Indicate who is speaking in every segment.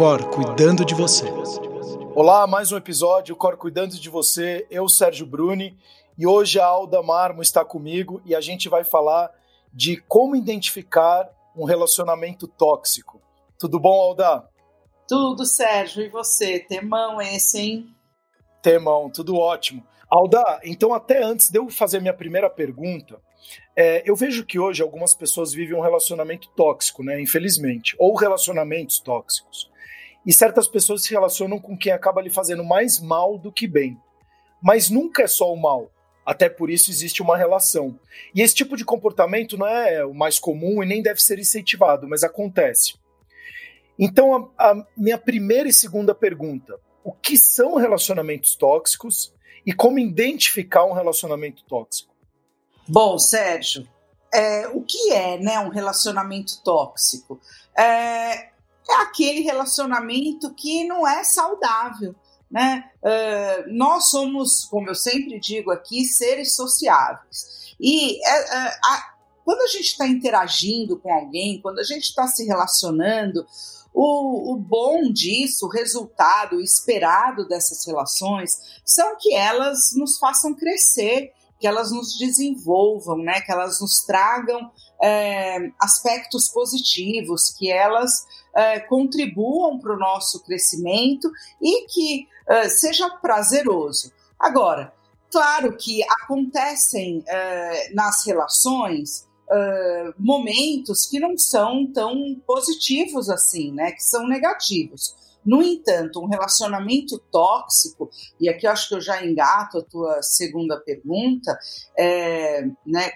Speaker 1: Cor cuidando de você.
Speaker 2: Olá, mais um episódio Cor cuidando de você. Eu, Sérgio Bruni, e hoje a Alda Marmo está comigo e a gente vai falar de como identificar um relacionamento tóxico. Tudo bom, Alda?
Speaker 3: Tudo, Sérgio. E você? Temão esse, hein?
Speaker 2: Temão, tudo ótimo. Alda, então até antes de eu fazer minha primeira pergunta, é, eu vejo que hoje algumas pessoas vivem um relacionamento tóxico, né? Infelizmente, ou relacionamentos tóxicos. E certas pessoas se relacionam com quem acaba lhe fazendo mais mal do que bem. Mas nunca é só o mal. Até por isso existe uma relação. E esse tipo de comportamento não é o mais comum e nem deve ser incentivado, mas acontece. Então, a, a minha primeira e segunda pergunta: o que são relacionamentos tóxicos e como identificar um relacionamento tóxico?
Speaker 3: Bom, Sérgio, é, o que é né, um relacionamento tóxico? É, é aquele relacionamento que não é saudável. Né? Uh, nós somos, como eu sempre digo aqui, seres sociáveis. E uh, quando a gente está interagindo com alguém, quando a gente está se relacionando, o, o, bom disso, o resultado o esperado dessas relações, são que elas nos façam crescer, que elas nos desenvolvam, né? que elas nos tragam é, aspectos positivos, que elas é, contribuam para o nosso crescimento e que é, seja prazeroso. Agora, claro que acontecem é, nas relações uh, momentos que não são tão positivos assim, né? Que são negativos. No entanto, um relacionamento tóxico, e aqui acho que eu já engato a tua segunda pergunta, é, né,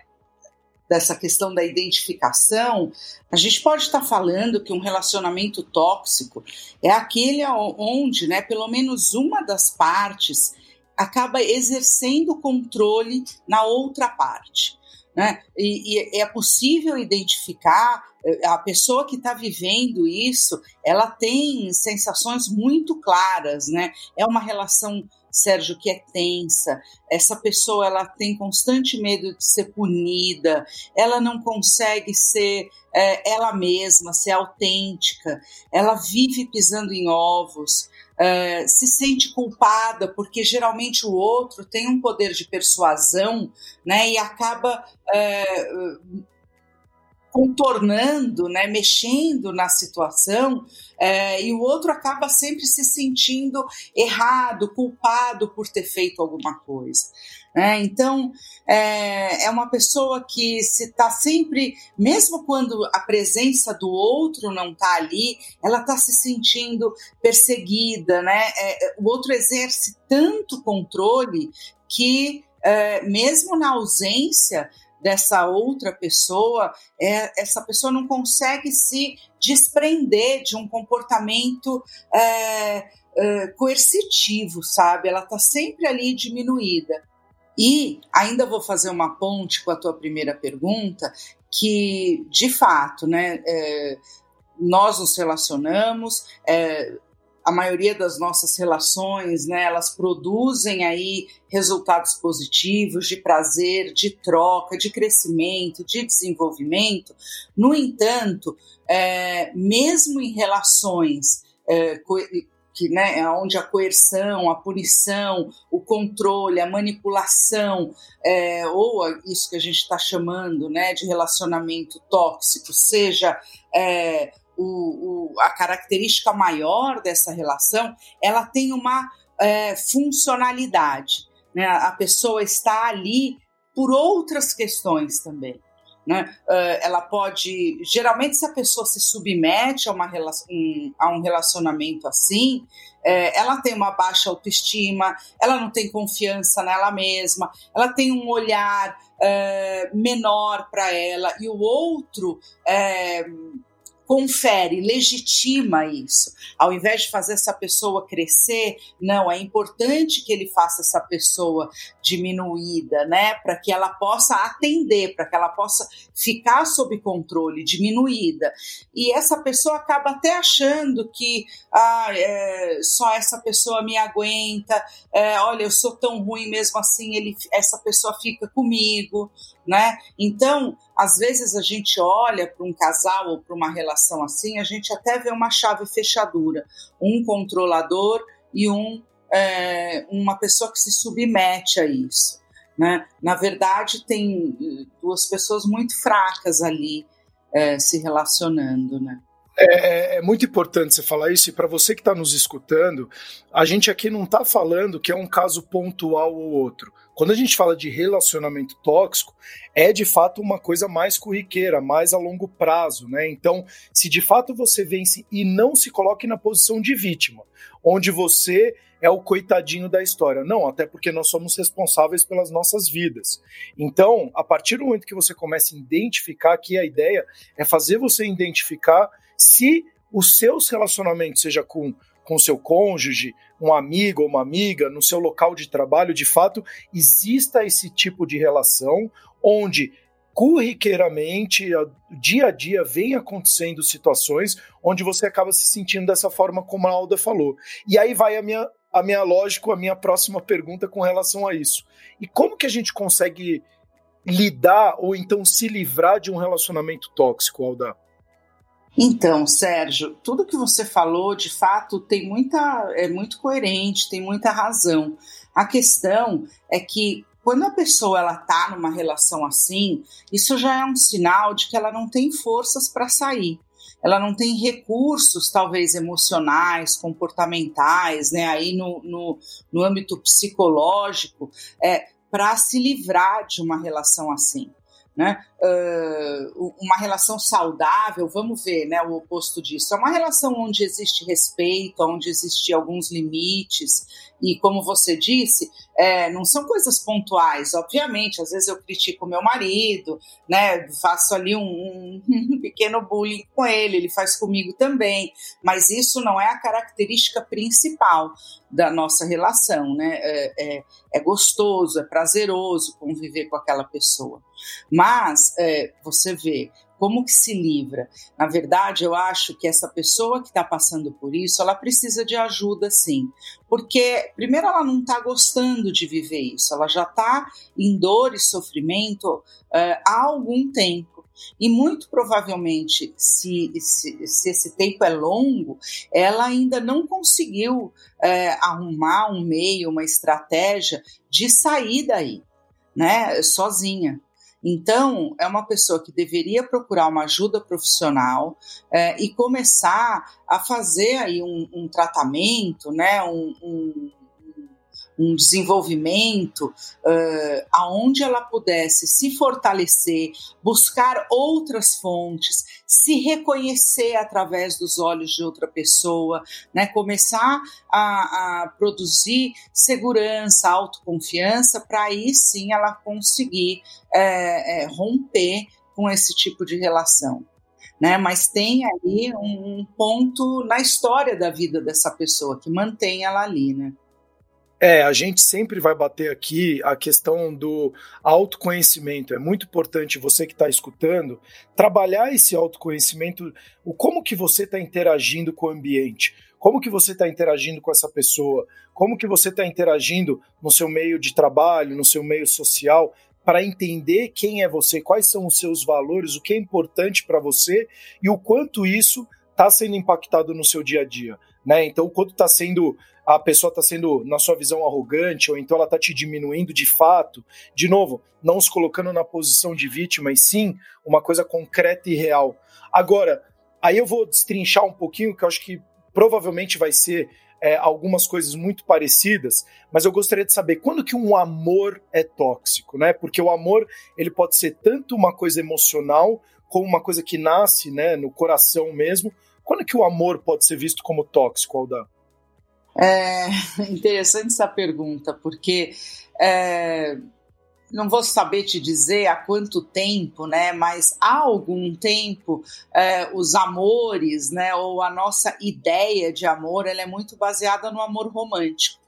Speaker 3: dessa questão da identificação, a gente pode estar falando que um relacionamento tóxico é aquele onde, né, pelo menos uma das partes acaba exercendo controle na outra parte. Né? E, e é possível identificar eh, a pessoa que está vivendo isso, ela tem sensações muito claras, né? É uma relação, Sérgio, que é tensa. Essa pessoa ela tem constante medo de ser punida. Ela não consegue ser é, ela mesma, ser autêntica. Ela vive pisando em ovos. Uh, se sente culpada porque geralmente o outro tem um poder de persuasão, né, e acaba uh, contornando, né, mexendo na situação, uh, e o outro acaba sempre se sentindo errado, culpado por ter feito alguma coisa. Né? Então, é, é uma pessoa que se está sempre, mesmo quando a presença do outro não está ali, ela está se sentindo perseguida, né? É, é, o outro exerce tanto controle que, é, mesmo na ausência dessa outra pessoa, é, essa pessoa não consegue se desprender de um comportamento é, é, coercitivo, sabe? Ela está sempre ali diminuída. E ainda vou fazer uma ponte com a tua primeira pergunta, que de fato, né, é, nós nos relacionamos, é, a maioria das nossas relações, né, elas produzem aí resultados positivos de prazer, de troca, de crescimento, de desenvolvimento. No entanto, é, mesmo em relações é, que, né, onde a coerção, a punição, o controle, a manipulação, é, ou isso que a gente está chamando né, de relacionamento tóxico, seja é, o, o, a característica maior dessa relação, ela tem uma é, funcionalidade. Né? A pessoa está ali por outras questões também. Né? Uh, ela pode. Geralmente, se a pessoa se submete a, uma, um, a um relacionamento assim, é, ela tem uma baixa autoestima, ela não tem confiança nela mesma, ela tem um olhar é, menor para ela, e o outro. É, confere, legitima isso. Ao invés de fazer essa pessoa crescer, não, é importante que ele faça essa pessoa diminuída, né, para que ela possa atender, para que ela possa ficar sob controle, diminuída. E essa pessoa acaba até achando que ah, é, só essa pessoa me aguenta, é, olha, eu sou tão ruim mesmo assim, ele, essa pessoa fica comigo, né? Então, às vezes a gente olha para um casal ou para uma relação assim, a gente até vê uma chave fechadura, um controlador e um é, uma pessoa que se submete a isso. Né? Na verdade, tem eh, duas pessoas muito fracas ali é, se relacionando. Né?
Speaker 2: É, é, é, muito importante você falar isso, e para você que está nos escutando, a gente aqui não está falando que é um caso pontual ou outro. Quando a gente fala de relacionamento tóxico, é de fato uma coisa mais corriqueira, mais a longo prazo, né? Então, se de fato você vence e não se coloque na posição de vítima, onde você é o coitadinho da história. Não, até porque nós somos responsáveis pelas nossas vidas. Então, a partir do momento que você começa a identificar, que a ideia é fazer você identificar se os seus relacionamentos, seja com com seu cônjuge, um amigo ou uma amiga, no seu local de trabalho, de fato, exista esse tipo de relação onde corriqueiramente, dia a dia, vem acontecendo situações onde você acaba se sentindo dessa forma como a Alda falou. E aí vai a minha, a minha lógico, a minha próxima pergunta com relação a isso. E como que a gente consegue lidar ou então se livrar de um relacionamento tóxico, Alda?
Speaker 3: Então, Sérgio, tudo que você falou, de fato, tem muita, é muito coerente, tem muita razão. A questão é que quando a pessoa ela tá numa relação assim, isso já é um sinal de que ela não tem forças para sair. Ela não tem recursos, talvez emocionais, comportamentais, né? Aí no, no, no âmbito psicológico, é, para se livrar de uma relação assim né? Uh, uma relação saudável, vamos ver, né, o oposto disso. É uma relação onde existe respeito, onde existem alguns limites, e como você disse, é, não são coisas pontuais, obviamente. Às vezes eu critico meu marido, né? Faço ali um, um, pequeno bullying com ele, ele faz comigo também. Mas isso não é a característica principal da nossa relação, né? É, é, é gostoso, é prazeroso conviver com aquela pessoa. Mas é, você vê como que se livra? Na verdade, eu acho que essa pessoa que está passando por isso, ela precisa de ajuda, sim. Porque, primeiro, ela não está gostando de viver isso, ela já está em dor e sofrimento uh, há algum tempo. E muito provavelmente, se, se, se, esse tempo é longo, ela ainda não conseguiu é, arrumar um meio, uma estratégia de sair daí, né, sozinha. Então, é uma pessoa que deveria procurar uma ajuda profissional é, e começar a fazer aí um, um tratamento, né, um, um um desenvolvimento uh, aonde ela pudesse se fortalecer, buscar outras fontes, se reconhecer através dos olhos de outra pessoa, né? começar a, a produzir segurança, autoconfiança, para aí sim ela conseguir é, é, romper com esse tipo de relação. Né? Mas tem aí um ponto na história da vida dessa pessoa que mantém ela ali, né?
Speaker 2: É, a gente sempre vai bater aqui a questão do autoconhecimento. É muito importante você que está escutando trabalhar esse autoconhecimento, o como que você está interagindo com o ambiente, como que você está interagindo com essa pessoa, como que você está interagindo no seu meio de trabalho, no seu meio social, para entender quem é você, quais são os seus valores, o que é importante para você e o quanto isso está sendo impactado no seu dia a dia. Né? Então, quanto está sendo a pessoa está sendo, na sua visão, arrogante, ou então ela está te diminuindo de fato. De novo, não se colocando na posição de vítima, e sim uma coisa concreta e real. Agora, aí eu vou destrinchar um pouquinho, que eu acho que provavelmente vai ser é, algumas coisas muito parecidas, mas eu gostaria de saber quando que um amor é tóxico, né? Porque o amor ele pode ser tanto uma coisa emocional como uma coisa que nasce, né, no coração mesmo. Quando que o amor pode ser visto como tóxico, Alda?
Speaker 3: É interessante essa pergunta, porque é, não vou saber te dizer há quanto tempo, né? Mas há algum tempo é, os amores, né? Ou a nossa ideia de amor, ela é muito baseada no amor romântico.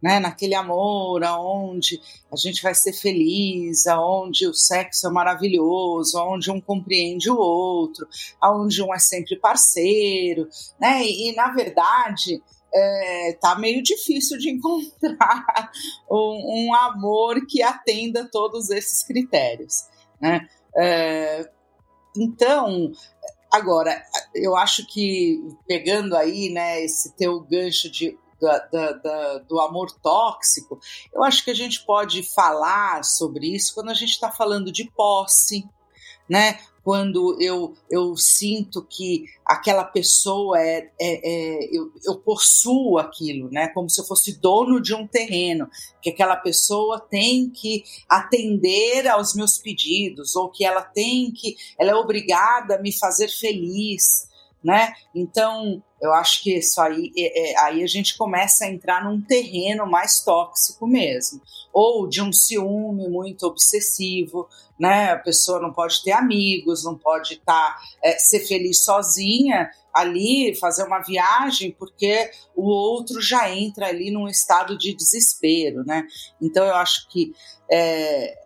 Speaker 3: Né, naquele amor aonde a gente vai ser feliz, aonde o sexo é maravilhoso, aonde um compreende o outro, aonde um é sempre parceiro, né? E, e na verdade, é, tá meio difícil de encontrar um, um, amor que atenda todos esses critérios, né? É, então, agora, eu acho que pegando aí, né, esse teu gancho de da, da, da, do amor tóxico, eu acho que a gente pode falar sobre isso quando a gente está falando de posse, né? Quando eu, eu sinto que aquela pessoa é, é, é eu, eu, possuo aquilo, né? Como se eu fosse dono de um terreno, que aquela pessoa tem que atender aos meus pedidos, ou que ela tem que, ela é obrigada a me fazer feliz, né? Então, eu acho que isso aí, é, é, aí a gente começa a entrar num terreno mais tóxico mesmo, ou de um ciúme muito obsessivo, né? A pessoa não pode ter amigos, não pode estar tá, é, ser feliz sozinha ali, fazer uma viagem, porque o outro já entra ali num estado de desespero, né? Então eu acho que é, é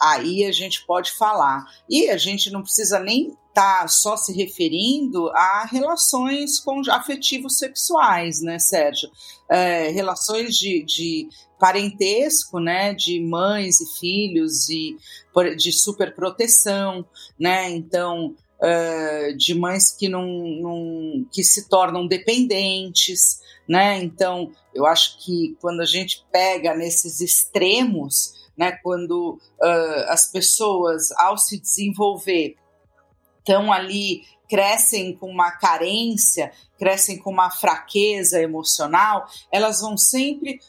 Speaker 3: aí a gente pode falar. E a gente não precisa nem está só se referindo a relações afetivos sexuais, né, Sérgio? É, relações de, de parentesco, né, de mães e filhos e de superproteção, né? Então, uh, de mães que não, não, que se tornam dependentes, né? Então, eu acho que quando a gente pega nesses extremos, né, quando uh, as pessoas, ao se desenvolver, estão ali, crescem com uma carência, crescem com uma fraqueza emocional, elas vão sempre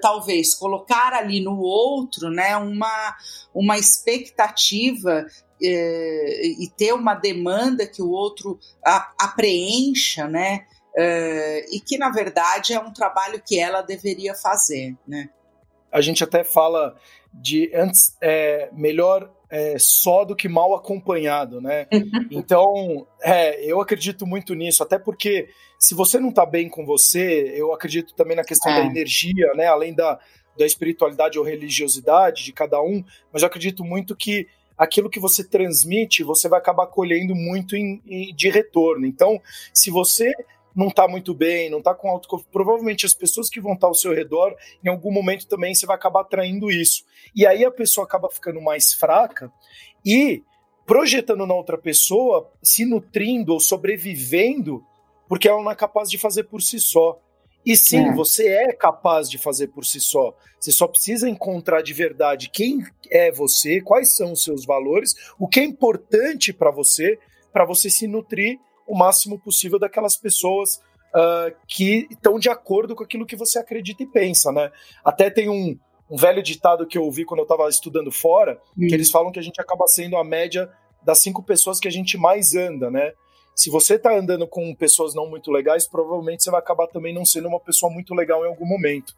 Speaker 3: talvez colocar ali no outro né, uma, uma expectativa eh, e ter uma demanda que o outro apreencha, né? Eh, e que na verdade é um trabalho que ela deveria fazer, né?
Speaker 2: A gente até fala de antes é, melhor é, só do que mal acompanhado, né? Então, é, eu acredito muito nisso, até porque se você não está bem com você, eu acredito também na questão é. da energia, né? Além da, da espiritualidade ou religiosidade de cada um, mas eu acredito muito que aquilo que você transmite, você vai acabar colhendo muito em, em, de retorno. Então, se você não está muito bem, não está com autoconfiança, provavelmente as pessoas que vão estar tá ao seu redor, em algum momento também você vai acabar atraindo isso. E aí a pessoa acaba ficando mais fraca e projetando na outra pessoa, se nutrindo ou sobrevivendo, porque ela não é capaz de fazer por si só. E sim, é. você é capaz de fazer por si só. Você só precisa encontrar de verdade quem é você, quais são os seus valores, o que é importante para você, para você se nutrir o máximo possível daquelas pessoas uh, que estão de acordo com aquilo que você acredita e pensa, né? Até tem um, um velho ditado que eu ouvi quando eu estava estudando fora, hum. que eles falam que a gente acaba sendo a média das cinco pessoas que a gente mais anda, né? Se você está andando com pessoas não muito legais, provavelmente você vai acabar também não sendo uma pessoa muito legal em algum momento.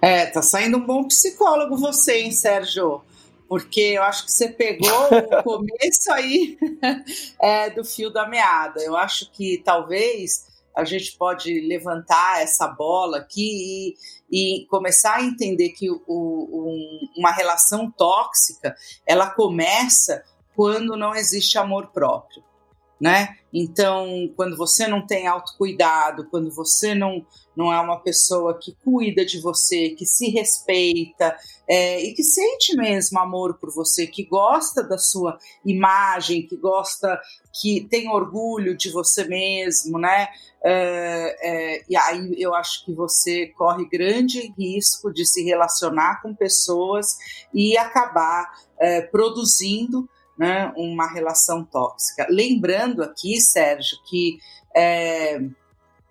Speaker 3: É, tá saindo um bom psicólogo você, hein, Sérgio? Porque eu acho que você pegou o começo aí é, do fio da meada. Eu acho que talvez a gente pode levantar essa bola aqui e, e começar a entender que o, um, uma relação tóxica ela começa quando não existe amor próprio né? Então, quando você não tem autocuidado, quando você não, não é uma pessoa que cuida de você, que se respeita é, e que sente mesmo amor por você, que gosta da sua imagem, que gosta, que tem orgulho de você mesmo, né? É, é, e aí eu acho que você corre grande risco de se relacionar com pessoas e acabar é, produzindo né, uma relação tóxica. Lembrando aqui, Sérgio, que é,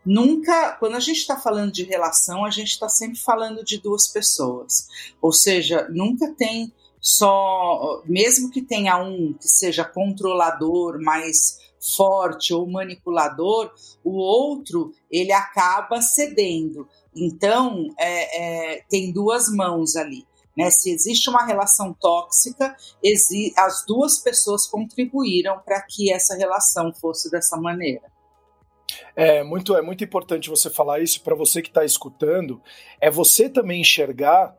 Speaker 3: nunca, quando a gente está falando de relação, a gente está sempre falando de duas pessoas. Ou seja, nunca tem só, mesmo que tenha um que seja controlador, mais forte ou manipulador, o outro ele acaba cedendo. Então, é, é, tem duas mãos ali. Né? Se existe uma relação tóxica, as duas pessoas contribuíram para que essa relação fosse dessa maneira.
Speaker 2: É muito, é muito importante você falar isso para você que está escutando. É você também enxergar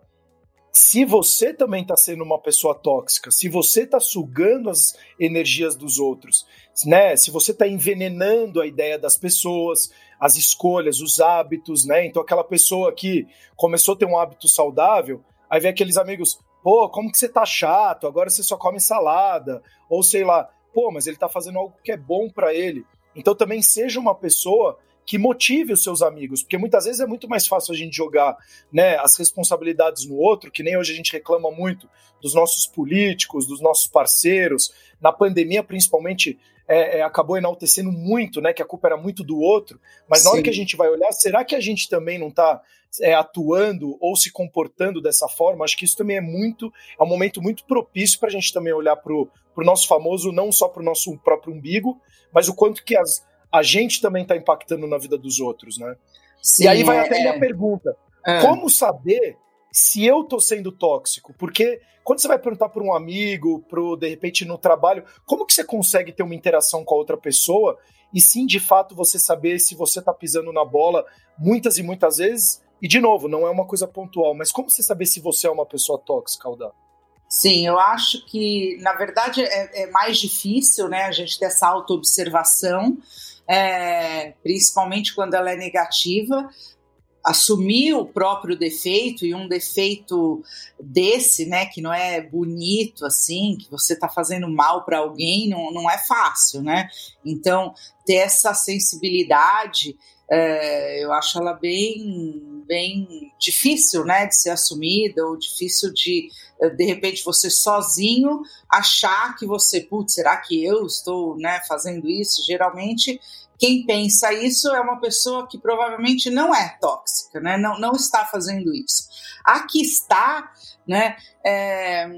Speaker 2: se você também está sendo uma pessoa tóxica, se você está sugando as energias dos outros, né? Se você está envenenando a ideia das pessoas, as escolhas, os hábitos, né? Então aquela pessoa que começou a ter um hábito saudável, aí vem aqueles amigos, pô, como que você tá chato? Agora você só come salada, ou sei lá, pô, mas ele tá fazendo algo que é bom para ele. Então também seja uma pessoa que motive os seus amigos, porque muitas vezes é muito mais fácil a gente jogar né, as responsabilidades no outro, que nem hoje a gente reclama muito dos nossos políticos, dos nossos parceiros. Na pandemia, principalmente, é, é, acabou enaltecendo muito, né? Que a culpa era muito do outro. Mas Sim. na hora que a gente vai olhar, será que a gente também não está é, atuando ou se comportando dessa forma? Acho que isso também é muito, é um momento muito propício para a gente também olhar para o nosso famoso, não só para o nosso próprio umbigo, mas o quanto que as, a gente também está impactando na vida dos outros, né? Sim, e aí vai até a minha é. pergunta: é. como saber se eu tô sendo tóxico? Porque quando você vai perguntar para um amigo, pro de repente no trabalho, como que você consegue ter uma interação com a outra pessoa e sim, de fato, você saber se você tá pisando na bola muitas e muitas vezes? E de novo, não é uma coisa pontual, mas como você saber se você é uma pessoa tóxica, Aldar?
Speaker 3: Sim, eu acho que, na verdade, é, é mais difícil, né, a gente ter essa autoobservação, é, principalmente quando ela é negativa, assumir o próprio defeito e um defeito desse, né, que não é bonito assim, que você está fazendo mal para alguém, não, não é fácil, né? Então, ter essa sensibilidade, é, eu acho ela bem, bem difícil, né, de ser assumida ou difícil de, de repente, você sozinho achar que você, putz, será que eu estou, né, fazendo isso? Geralmente quem pensa isso é uma pessoa que provavelmente não é tóxica, né? não, não está fazendo isso. A que está, né? É,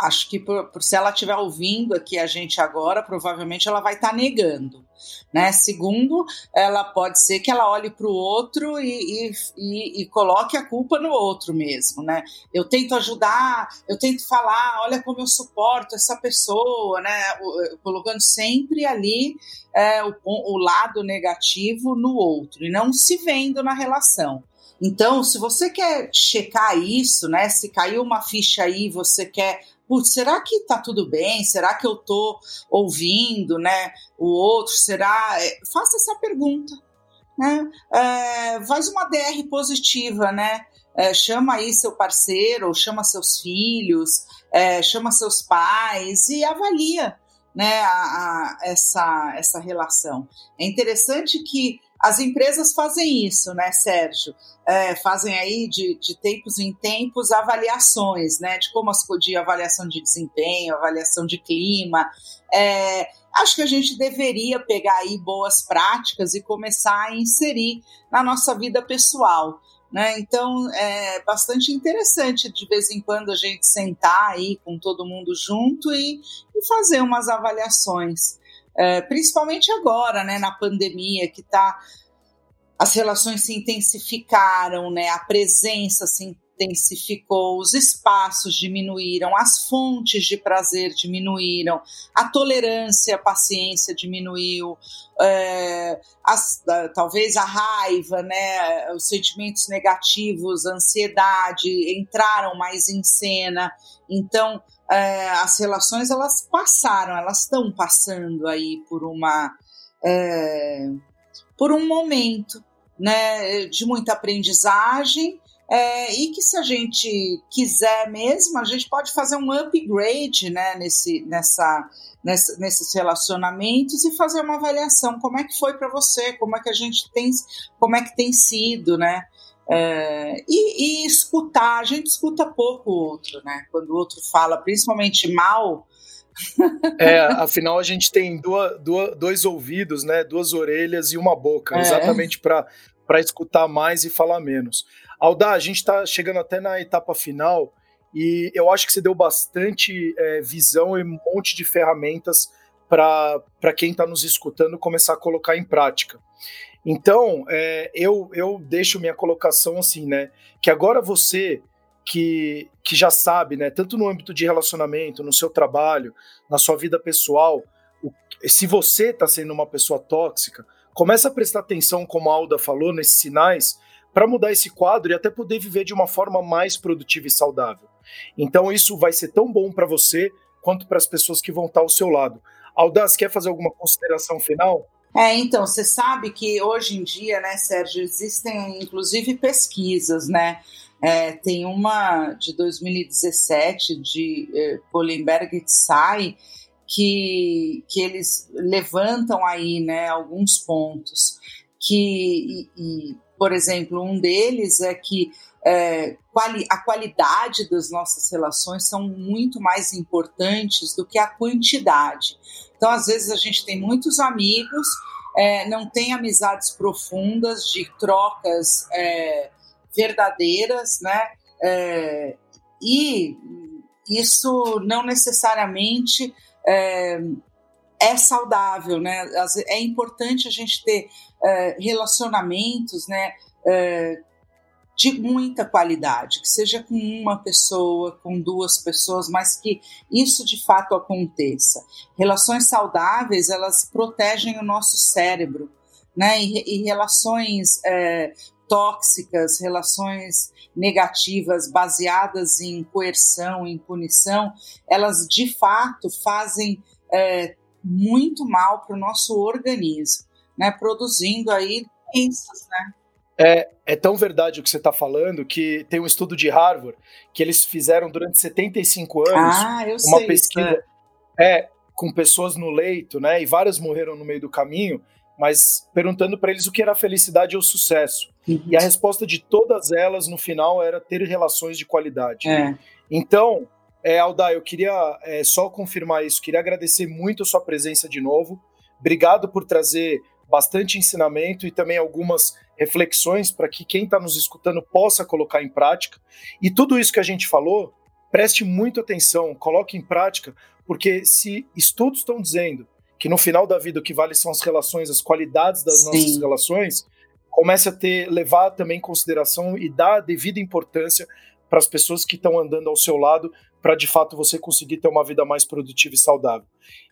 Speaker 3: acho que por, por, se ela estiver ouvindo aqui a gente agora, provavelmente ela vai estar tá negando. Né? Segundo, ela pode ser que ela olhe para o outro e, e, e, coloque a culpa no outro mesmo. Né? Eu tento ajudar, eu tento falar, olha como eu suporto essa pessoa, né? colocando sempre ali é, o, o lado negativo no outro e não se vendo na relação. Então, se você quer checar isso, né? Se caiu uma ficha aí, você quer putz, será que tá tudo bem? Será que eu tô ouvindo, né, o outro? Será? É, faça essa pergunta, né? É, faz uma DR positiva, né? É, chama aí seu parceiro, chama seus filhos, é, chama seus pais e avalia, né, a, a, essa, essa relação. É interessante que as empresas fazem isso, né, Sérgio? É, fazem aí de, de tempos em tempos avaliações, né, de como as de avaliação de desempenho, avaliação de clima. É, acho que a gente deveria pegar aí boas práticas e começar a inserir na nossa vida pessoal. Né? Então é bastante interessante de vez em quando a gente sentar aí com todo mundo junto e, e fazer umas avaliações. É, principalmente agora, né, na pandemia, que tá, as relações se intensificaram, né, a presença se intensificou, os espaços diminuíram, as fontes de prazer diminuíram, a tolerância, a paciência diminuiu, é, as, talvez a raiva, né, os sentimentos negativos, a ansiedade entraram mais em cena. Então, é, as relações elas passaram, elas estão passando aí por uma é, por um momento né, de muita aprendizagem é, e que se a gente quiser mesmo, a gente pode fazer um upgrade né, nesse, nessa, nessa, nesses relacionamentos e fazer uma avaliação como é que foi para você, como é que a gente tem, como é que tem sido, né? É, e, e, escutar, a gente escuta pouco o outro, né? Quando o outro fala, principalmente mal.
Speaker 2: É, afinal a gente tem duas, duas, dois ouvidos, né? Duas orelhas e uma boca, é. exatamente para escutar mais e falar menos. Aldar, a gente está chegando até na etapa final e eu acho que você deu bastante é, visão e um monte de ferramentas para quem está nos escutando começar a colocar em prática. Então, é, eu, eu deixo minha colocação assim, né? Que agora você que, que já sabe, né? Tanto no âmbito de relacionamento, no seu trabalho, na sua vida pessoal, o, se você está sendo uma pessoa tóxica, começa a prestar atenção, como a Alda falou, nesses sinais, para mudar esse quadro e até poder viver de uma forma mais produtiva e saudável. Então isso vai ser tão bom para você quanto para as pessoas que vão estar ao seu lado. Aldas, quer fazer alguma consideração final?
Speaker 3: É, então, você sabe que hoje em dia, né, Sérgio, existem inclusive pesquisas, né? É, tem uma de 2017 de eh, Polenberg e Tsai, que, que eles levantam aí né, alguns pontos. Que, e, e, por exemplo, um deles é que é, quali a qualidade das nossas relações são muito mais importantes do que a quantidade. Então, às vezes, a gente tem muitos amigos, é, não tem amizades profundas, de trocas é, verdadeiras, né? É, e isso não necessariamente é, é, saudável, né? É importante a gente ter é, relacionamentos, né? É, de muita qualidade, que seja com uma pessoa, com duas pessoas, mas que isso de fato aconteça. Relações saudáveis, elas protegem o nosso cérebro, né? E, e relações é, tóxicas, relações negativas baseadas em coerção, em punição, elas de fato fazem é, muito mal para o nosso organismo, né? Produzindo aí doenças, né?
Speaker 2: É, é tão verdade o que você está falando que tem um estudo de Harvard que eles fizeram durante 75 anos
Speaker 3: ah,
Speaker 2: uma pesquisa isso, é. é. com pessoas no leito, né? E várias morreram no meio do caminho, mas perguntando para eles o que era felicidade ou sucesso. Uhum. E a resposta de todas elas no final era ter relações de qualidade.
Speaker 3: É.
Speaker 2: Então, é, Alda, eu queria é, só confirmar isso, queria agradecer muito a sua presença de novo. Obrigado por trazer bastante ensinamento e também algumas reflexões para que quem está nos escutando possa colocar em prática. E tudo isso que a gente falou, preste muita atenção, coloque em prática, porque se estudos estão dizendo que no final da vida o que vale são as relações, as qualidades das Sim. nossas relações, comece a ter levar também em consideração e dar a devida importância para as pessoas que estão andando ao seu lado, para de fato você conseguir ter uma vida mais produtiva e saudável.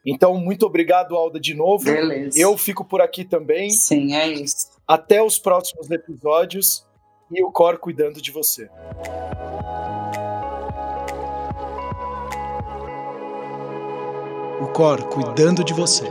Speaker 2: Então, muito obrigado, Alda, de novo.
Speaker 3: Beleza.
Speaker 2: Eu fico por aqui também.
Speaker 3: Sim, é isso.
Speaker 2: Até os próximos episódios e o Cor cuidando de você.
Speaker 1: O Cor cuidando de você.